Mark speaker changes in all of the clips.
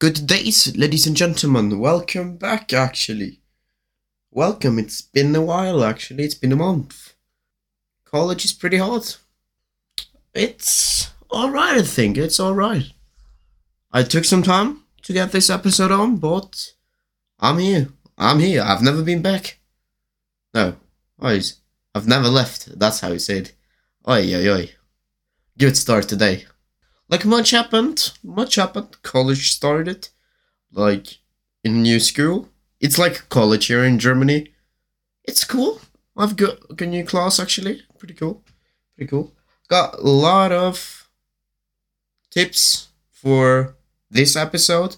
Speaker 1: Good days, ladies and gentlemen. Welcome back, actually. Welcome. It's been a while, actually. It's been a month. College is pretty hard. It's alright, I think. It's alright. I took some time to get this episode on, but I'm here. I'm here. I've never been back. No. I've never left. That's how you said. Oi, oi, oi. Good start today. Like, much happened. Much happened. College started. Like, in new school. It's like college here in Germany. It's cool. I've got a new class, actually. Pretty cool. Pretty cool. Got a lot of tips for this episode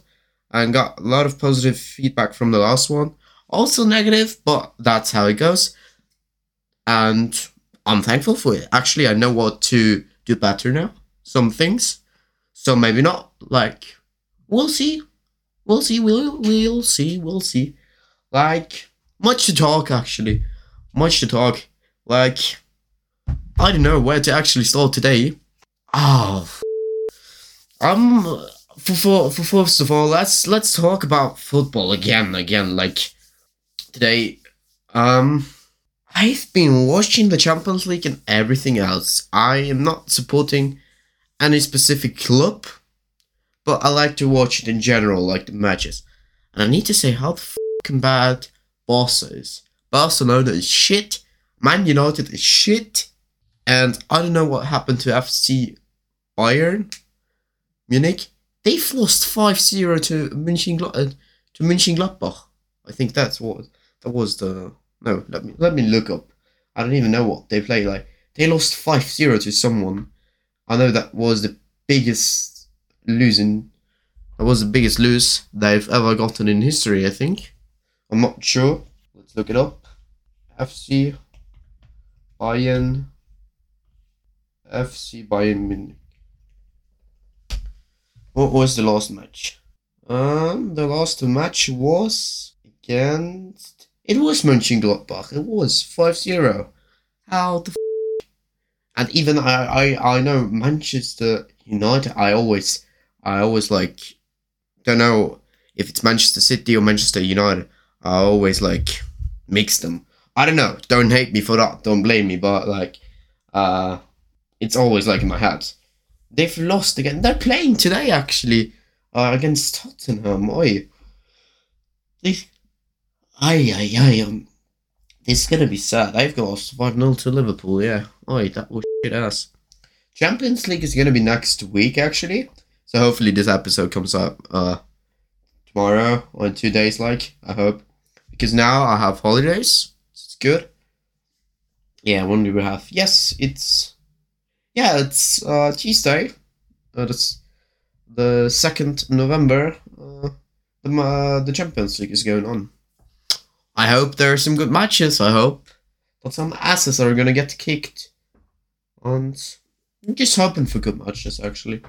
Speaker 1: and got a lot of positive feedback from the last one. Also negative, but that's how it goes. And I'm thankful for it. Actually, I know what to do better now. Some things. So maybe not. Like, we'll see. We'll see. We'll, we'll see. We'll see. Like, much to talk, actually. Much to talk. Like, I don't know where to actually start today. Oh, um, for, for, for first of all, let's let's talk about football again. Again, like today, um, I've been watching the Champions League and everything else. I am not supporting any specific club, but I like to watch it in general, like the matches. And I need to say how fucking bad Barca is. Barcelona is shit. Man United is shit. And I don't know what happened to FC Bayern Munich. They've lost 5-0 to Mönchengladbach. Uh, to Mönchengladbach. I think that's what that was the no. Let me let me look up. I don't even know what they play like. They lost 5-0 to someone. I know that was the biggest losing. That was the biggest lose they've ever gotten in history. I think. I'm not sure. Let's look it up. FC Bayern. FC Bayern Munich. What was the last match? Um, the last match was against. It was Mönchengladbach. It was 5 0. How the And even I, I, I know Manchester United, I always, I always like, don't know if it's Manchester City or Manchester United. I always like mix them. I don't know. Don't hate me for that. Don't blame me. But like, uh, it's always like in my head. They've lost again. They're playing today actually uh, against Tottenham. Oi, they, ay ay ay. Um, this is gonna be sad. They've lost five 0 to Liverpool. Yeah. Oi, that was shit ass. Champions League is gonna be next week actually. So hopefully this episode comes up uh tomorrow or in two days. Like I hope because now I have holidays. It's good. Yeah, when do we have? Yes, it's yeah, it's uh, Tuesday. Uh, that's the second November. Uh, the uh, the Champions League is going on. I hope there are some good matches. I hope that some asses are gonna get kicked, and I'm just hoping for good matches actually.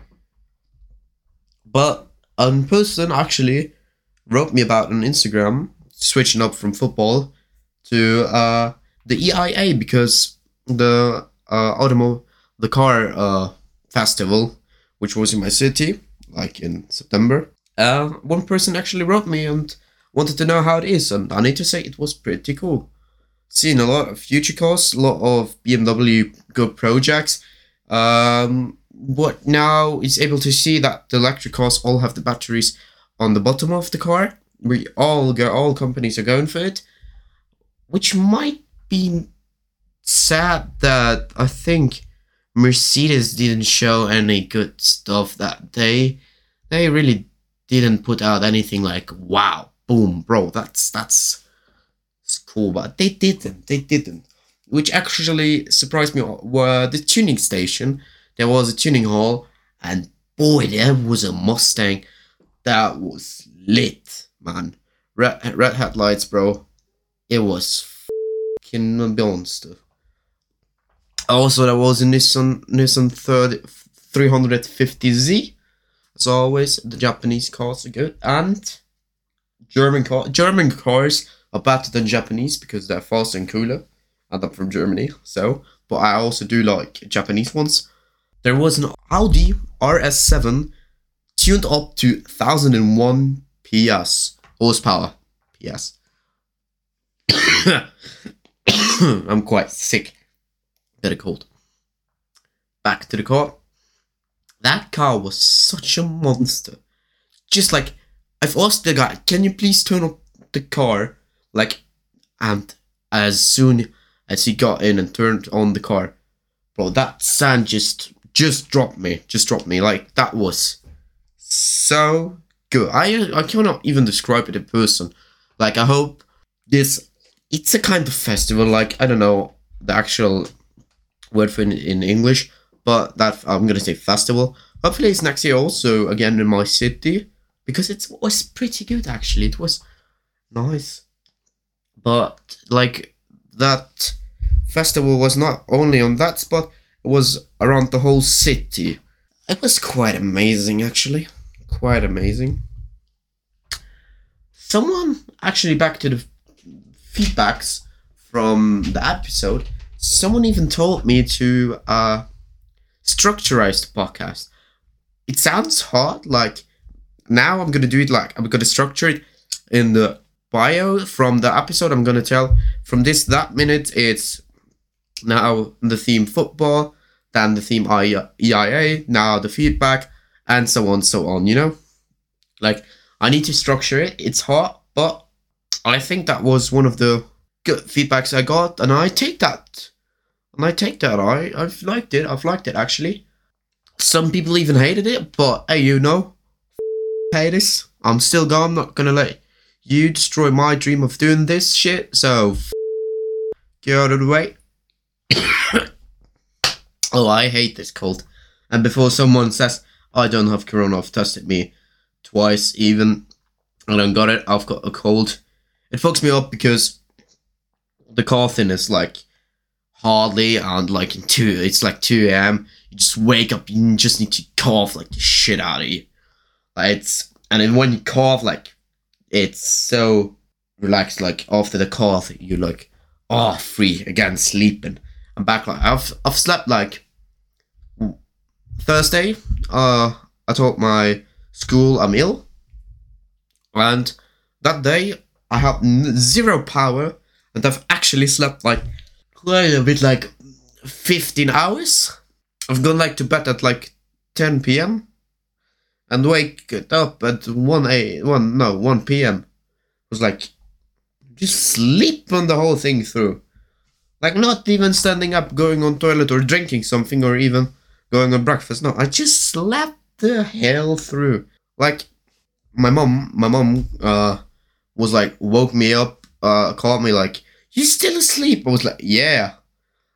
Speaker 1: But a person actually wrote me about on Instagram switching up from football to uh, the IAA because the uh, automo the car uh, festival, which was in my city, like in September. Uh, one person actually wrote me and wanted to know how it is, and I need to say it was pretty cool. Seeing a lot of future cars, a lot of BMW good projects. Um, but now is able to see that the electric cars all have the batteries on the bottom of the car. We all go, all companies are going for it, which might be sad that I think Mercedes didn't show any good stuff that day. They really didn't put out anything like wow, boom, bro. That's that's cool, but they didn't. They didn't. Which actually surprised me uh, were the tuning station. There was a tuning hall, and boy, there was a Mustang that was lit, man. Red, red headlights, bro. It was fucking monster. Also, there was a Nissan Nissan 30, 350Z. As always, the Japanese cars are good, and German car German cars are better than Japanese because they're faster and cooler. And I'm from Germany, so. But I also do like Japanese ones. There was an Audi RS7 tuned up to 1001 PS horsepower. PS. I'm quite sick. Of cold. Back to the car. That car was such a monster. Just like I've asked the guy, can you please turn up the car? Like, and as soon as he got in and turned on the car, bro, that sand just just dropped me, just dropped me. Like that was so good. I I cannot even describe it in person. Like I hope this. It's a kind of festival. Like I don't know the actual word for it in English, but that I'm gonna say festival. Hopefully it's next year also again in my city because it was pretty good actually. It was nice, but like that festival was not only on that spot; it was around the whole city. It was quite amazing actually, quite amazing. Someone actually back to the feedbacks from the episode. Someone even told me to uh structurize the podcast. It sounds hard, like now I'm gonna do it like I'm gonna structure it in the bio from the episode. I'm gonna tell from this that minute it's now the theme football, then the theme IAA, now the feedback, and so on, so on. You know, like I need to structure it. It's hard, but I think that was one of the good feedbacks I got, and I take that. And I take that. I I've liked it. I've liked it actually. Some people even hated it, but hey, you know, haters. I'm still gone. I'm not gonna let you destroy my dream of doing this shit. So get out of the way. oh, I hate this cold. And before someone says I don't have corona, I've tested me twice even. I don't got it. I've got a cold. It fucks me up because the coughing is like hardly and like two it's like 2 a.m you just wake up you just need to cough like the shit out of you it's and then when you cough like it's so relaxed like after the cough you're like oh free again sleeping i'm back like i've i've slept like thursday uh i told my school i'm ill and that day i have zero power and i've actually slept like quite a bit like 15 hours. I've gone like to bed at like 10 p.m. and wake up at 1 a 1 no 1 p.m. Was like just sleep on the whole thing through. Like not even standing up, going on toilet or drinking something or even going on breakfast. No, I just slept the hell through. Like my mom, my mom uh was like woke me up, uh called me like you still asleep? I was like, yeah.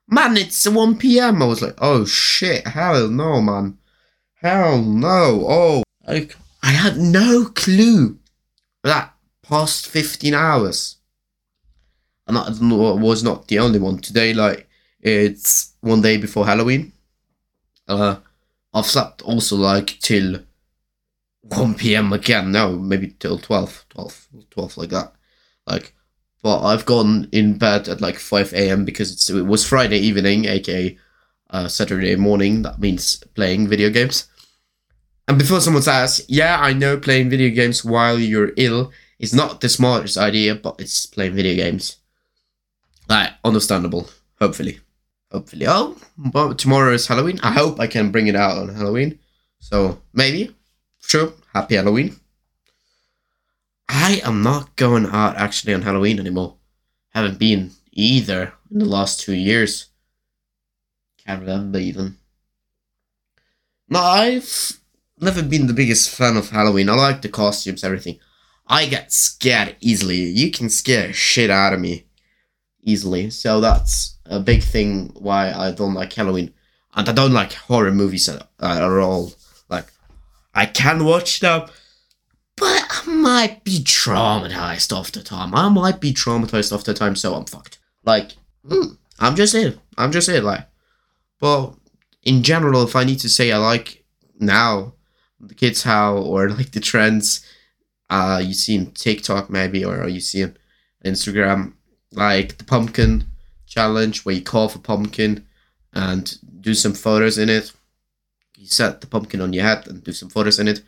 Speaker 1: Man, it's 1 p.m. I was like, oh shit, hell no, man. Hell no. Oh, I, I had no clue that past 15 hours. And I was not the only one. Today, like, it's one day before Halloween. Uh, I've slept also like till 1 p.m. again. No, maybe till 12, 12, 12 like that. Like, but I've gone in bed at like 5 a.m. because it was Friday evening, aka uh, Saturday morning. That means playing video games. And before someone says, yeah, I know playing video games while you're ill is not the smartest idea, but it's playing video games. Like, understandable, hopefully. Hopefully. Oh, but tomorrow is Halloween. I hope I can bring it out on Halloween. So, maybe. Sure. Happy Halloween. I am not going out actually on Halloween anymore. Haven't been either in the last two years. Can't remember even. No, I've never been the biggest fan of Halloween. I like the costumes, everything. I get scared easily. You can scare shit out of me easily. So that's a big thing why I don't like Halloween. And I don't like horror movies at, at all. Like, I can watch them but I might be traumatized the time. I might be traumatized the time, so I'm fucked. Like, mm, I'm just it. I'm just it. Like, but in general, if I need to say I like now the kids how or like the trends uh you see in TikTok maybe or you see on Instagram, like the pumpkin challenge where you carve a pumpkin and do some photos in it. You set the pumpkin on your head and do some photos in it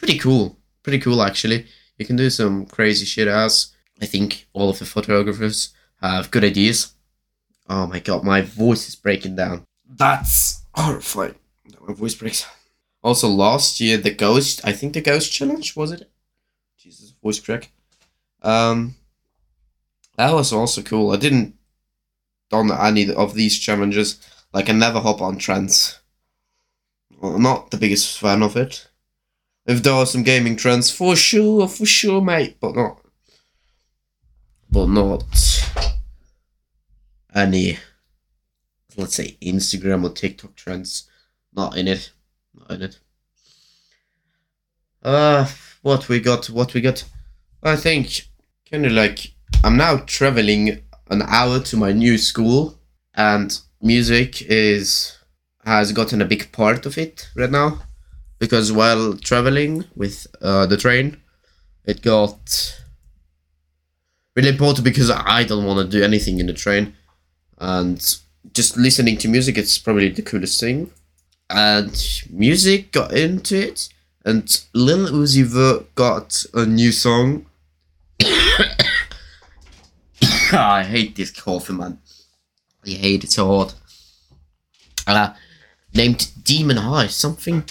Speaker 1: pretty cool. Pretty cool actually. You can do some crazy shit as I think all of the photographers have good ideas. Oh my god, my voice is breaking down. That's horrifying. My voice breaks. Also, last year the ghost, I think the ghost challenge was it? Jesus, voice crack. Um, that was also cool. I didn't done any of these challenges. Like I never hop on trends. Well, not the biggest fan of it. If there are some gaming trends, for sure, for sure, mate, but not, but not any, let's say, Instagram or TikTok trends. Not in it, in it. Uh, what we got, what we got. I think kind of like I'm now traveling an hour to my new school, and music is has gotten a big part of it right now because while traveling with uh, the train, it got really important because I don't want to do anything in the train, and just listening to music it's probably the coolest thing. And music got into it, and Lil Uzi Vert got a new song. I hate this coffee, man. I hate it so hard. Uh, named Demon High, something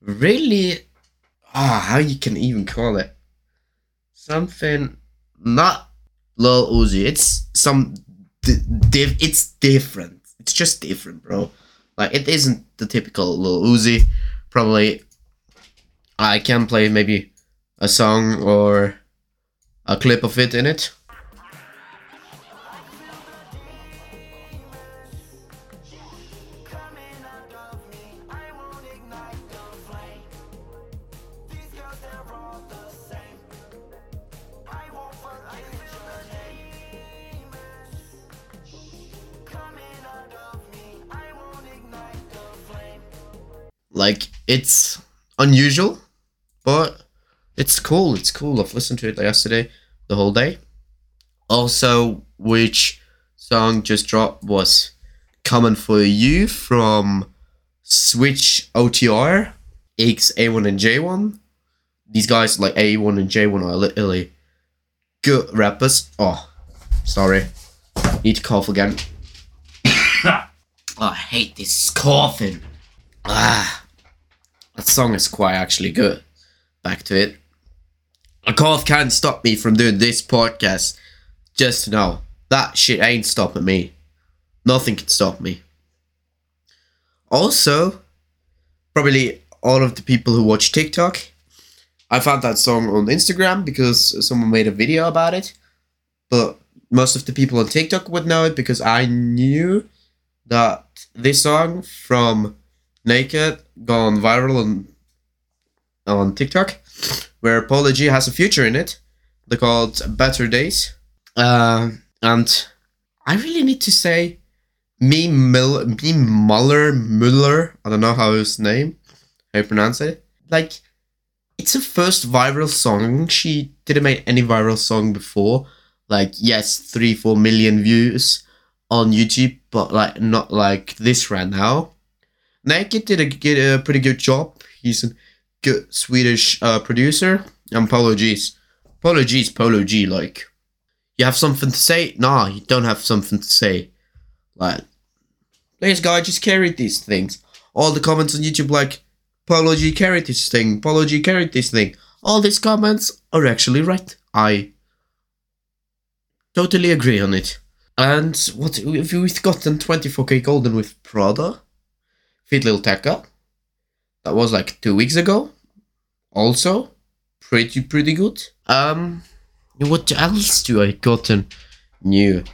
Speaker 1: really ah how you can even call it something not Lil Uzi. It's some it's different. It's just different, bro. Like it isn't the typical Lil Uzi. Probably I can play maybe a song or a clip of it in it. Like it's unusual, but it's cool. It's cool. I've listened to it yesterday, the whole day. Also, which song just dropped was "Coming for You" from Switch OTR, X A1 and J1. These guys like A1 and J1 are literally good rappers. Oh, sorry. Need to cough again. I hate this coughing. Ah. That song is quite actually good. Back to it. A cough can't stop me from doing this podcast. Just know that shit ain't stopping me. Nothing can stop me. Also, probably all of the people who watch TikTok, I found that song on Instagram because someone made a video about it. But most of the people on TikTok would know it because I knew that this song from NEIKED gone viral on on TikTok, where Polo G has a feature in it. They're called Better Days, uh, and I really need to say, me Mill, me Muller Muller. I don't know how his name, how you pronounce it. Like, it's her first viral song. She didn't make any viral song before. Like, yes, three four million views on YouTube, but like not like this right now. NEIKED did a, did a pretty good job. He's a good Swedish uh, producer. And Polo G's. Polo G's Polo G. Like, you have something to say? Nah, you don't have something to say. Like, this guy just carried these things. All the comments on YouTube, like, Polo G carried this thing. Polo G carried this thing. All these comments are actually right. I totally agree on it. And what if we've gotten 24k golden with Prada? Lil Tecca. That was like two weeks ago. Also, pretty pretty good. Um, what else do I gotten new?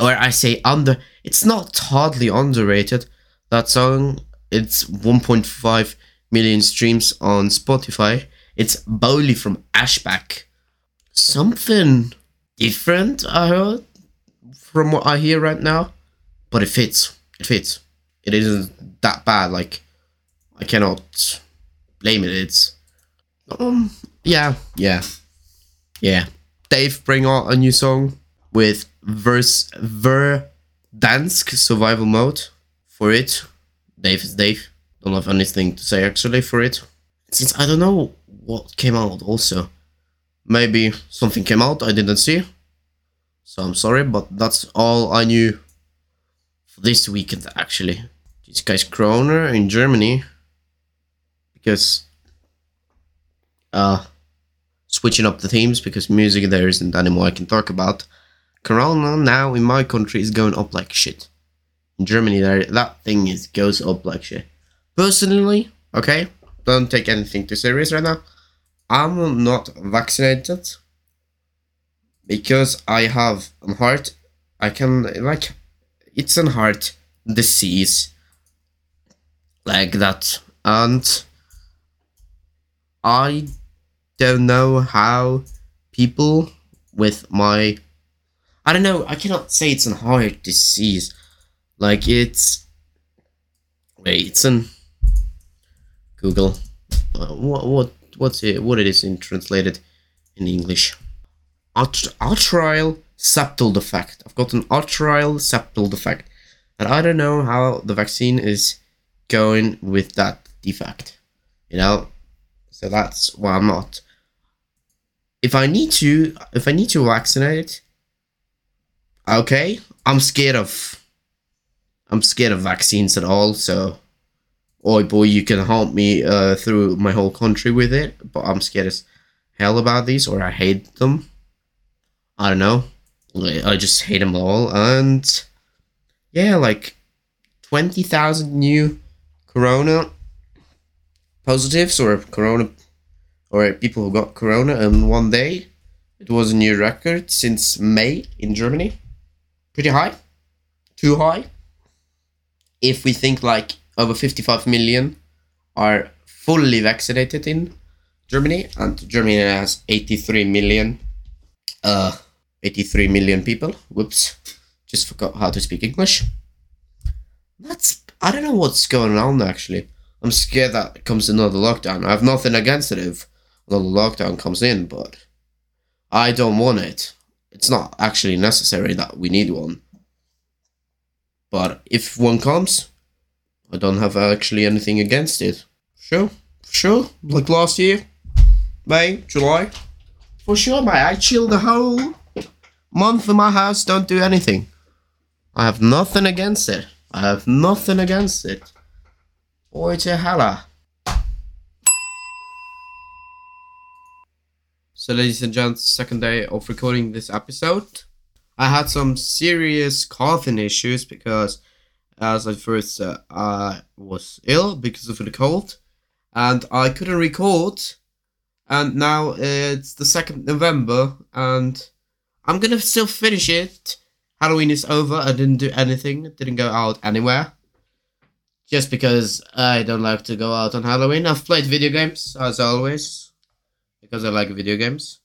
Speaker 1: Or I say under. It's not hardly underrated. That song. It's 1.5 million streams on Spotify. It's Bowley from Ashback. Something different. I heard from what I hear right now, but it fits. It fits it isn't that bad. Like I cannot blame it. It's um yeah yeah yeah. Dave bring out a new song with verse Verdansk survival mode for it. Dave is Dave. Don't have anything to say actually for it. since I don't know what came out also. Maybe something came out I didn't see. So I'm sorry, but that's all I knew for this weekend actually. This guy's Kroner in Germany. Because uh switching up the themes because music there isn't anymore I can talk about. Corona now in my country is going up like shit. In Germany there that thing is goes up like shit. Personally, okay, don't take anything too serious right now. I'm not vaccinated because I have a heart. I can like it's a heart disease like that, and I don't know how people with my I don't know. I cannot say it's a heart disease. Like it's wait, it's an Google. Uh, what what what's it? What it is in translated in English? At- atrial septal defect. I've got an atrial septal defect, and I don't know how the vaccine is going with that defect. You know, so that's why I'm not. If I need to, if I need to vaccinate, okay, I'm scared of. I'm scared of vaccines at all, so oi boy, you can help me uh, through my whole country with it, but I'm scared as hell about these, or I hate them. I don't know. I just hate them all, and yeah, like twenty thousand new corona positives or corona or people who got corona in one day. It was a new record since May in Germany. Pretty high, too high. If we think like over 55 million are fully vaccinated in Germany, and Germany has 83 million, uh, 83 million people. Whoops, just forgot how to speak English. That's I don't know what's going on actually. I'm scared that comes another lockdown. I have nothing against it if another lockdown comes in, but I don't want it. It's not actually necessary that we need one. But if one comes, I don't have actually anything against it. Sure, sure. Like last year, May, July. For sure, mate. I chill the whole month in my house, don't do anything. I have nothing against it. I have nothing against it. Boy to hella. So, ladies and gents, second day of recording this episode. I had some serious coughing issues because, as I first said, I was ill because of the cold, and I couldn't record. And now it's the second November, and I'm gonna still finish it. Halloween is over. I didn't do anything. Didn't go out anywhere. Just because I don't like to go out on Halloween. I've played video games as always because I like video games.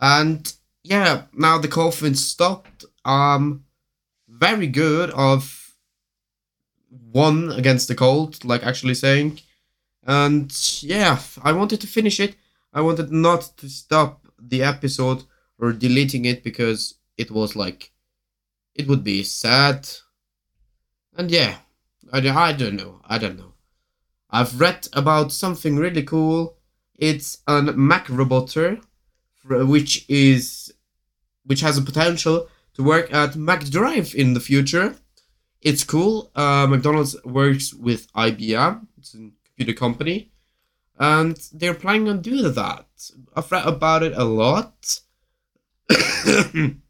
Speaker 1: And yeah, now the coughing stopped. Um, very good. Of won against the cold, like actually saying. And yeah, I wanted to finish it. I wanted not to stop the episode or deleting it because it was like it would be sad. And yeah, I, I don't know. I don't know. I've read about something really cool. It's a Mac roboter, which is which has a potential to work at McDrive in the future. It's cool. Uh, McDonald's works with IBM. It's a computer company, and they're planning on doing that. I've read about it a lot.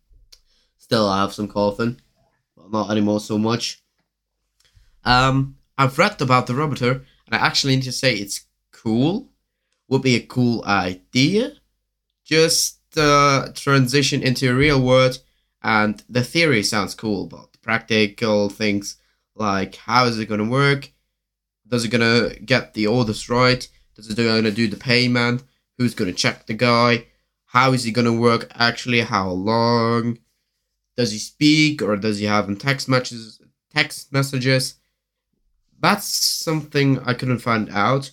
Speaker 1: Still, I have some coughing, but not anymore so much. Um, I've read about the roboter, and I actually need to say it's cool. Would be a cool idea. Just uh, transition into a real world, and the theory sounds cool, but the practical things like how is it gonna work? Does it gonna get the orders right? Does it gonna do the payment? Who's gonna check the guy? How is it gonna work actually? How long? Does he speak or does he have text messages? Text messages. That's something I couldn't find out,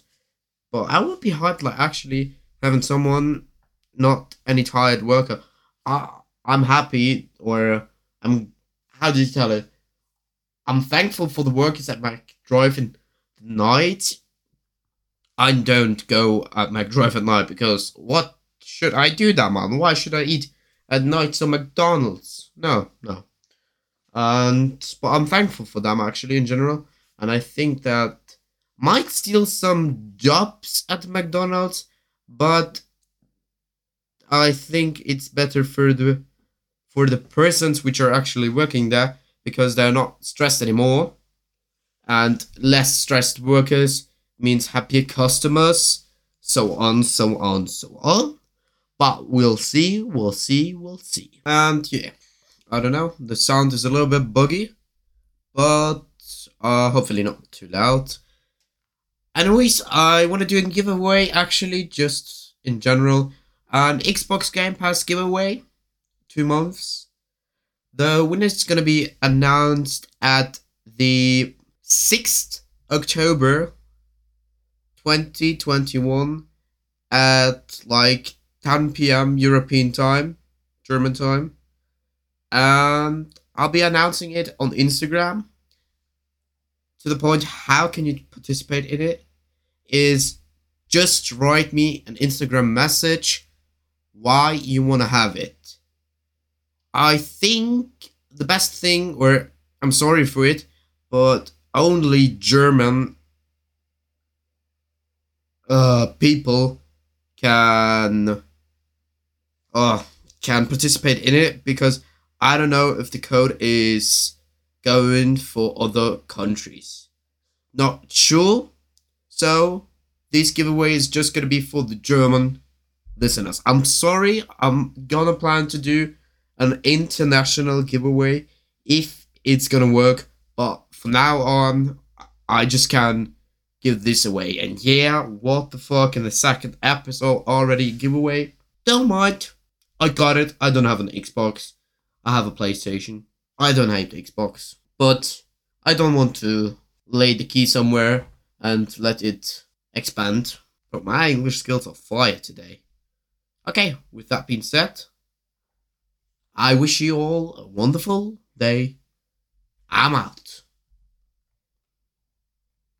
Speaker 1: but I would be hyped like actually having someone, not any tired worker. I I'm happy or I'm how do you tell it? I'm thankful for the workers at Drive in the night I don't go at McDrive at night because what should I do that, man? Why should I eat at night at McDonald's? No, no. And but I'm thankful for them actually in general, and I think that might steal some jobs at McDonald's, but I think it's better for the for the persons which are actually working there because they're not stressed anymore, and less stressed workers means happier customers, so on, so on, so on. But we'll see, we'll see, we'll see. And yeah, I don't know. The sound is a little bit buggy, but uh, hopefully not too loud. Anyways, I want to do a giveaway actually, just in general. An Xbox Game Pass giveaway, two months. The winner is going to be announced at the 6th October 2021 at like 10 p.m. European time, German time. And I'll be announcing it on Instagram. To the point, how can you participate in it? Is just write me an Instagram message why you want to have it. I think the best thing, or I'm sorry for it, but only German uh, people can uh, can participate in it because I don't know if the code is going for other countries. Not sure. So this giveaway is just gonna be for the German listeners. I'm sorry, I'm gonna plan to do an international giveaway if it's gonna work, but from now on I just can give this away. And yeah, what the fuck in the second episode already giveaway? Don't mind. I got it. I don't have an Xbox. I have a PlayStation. I don't hate Xbox. But I don't want to lay the key somewhere and let it expand. But my English skills are fire today. Okay, with that being said, I wish you all a wonderful day. I'm out.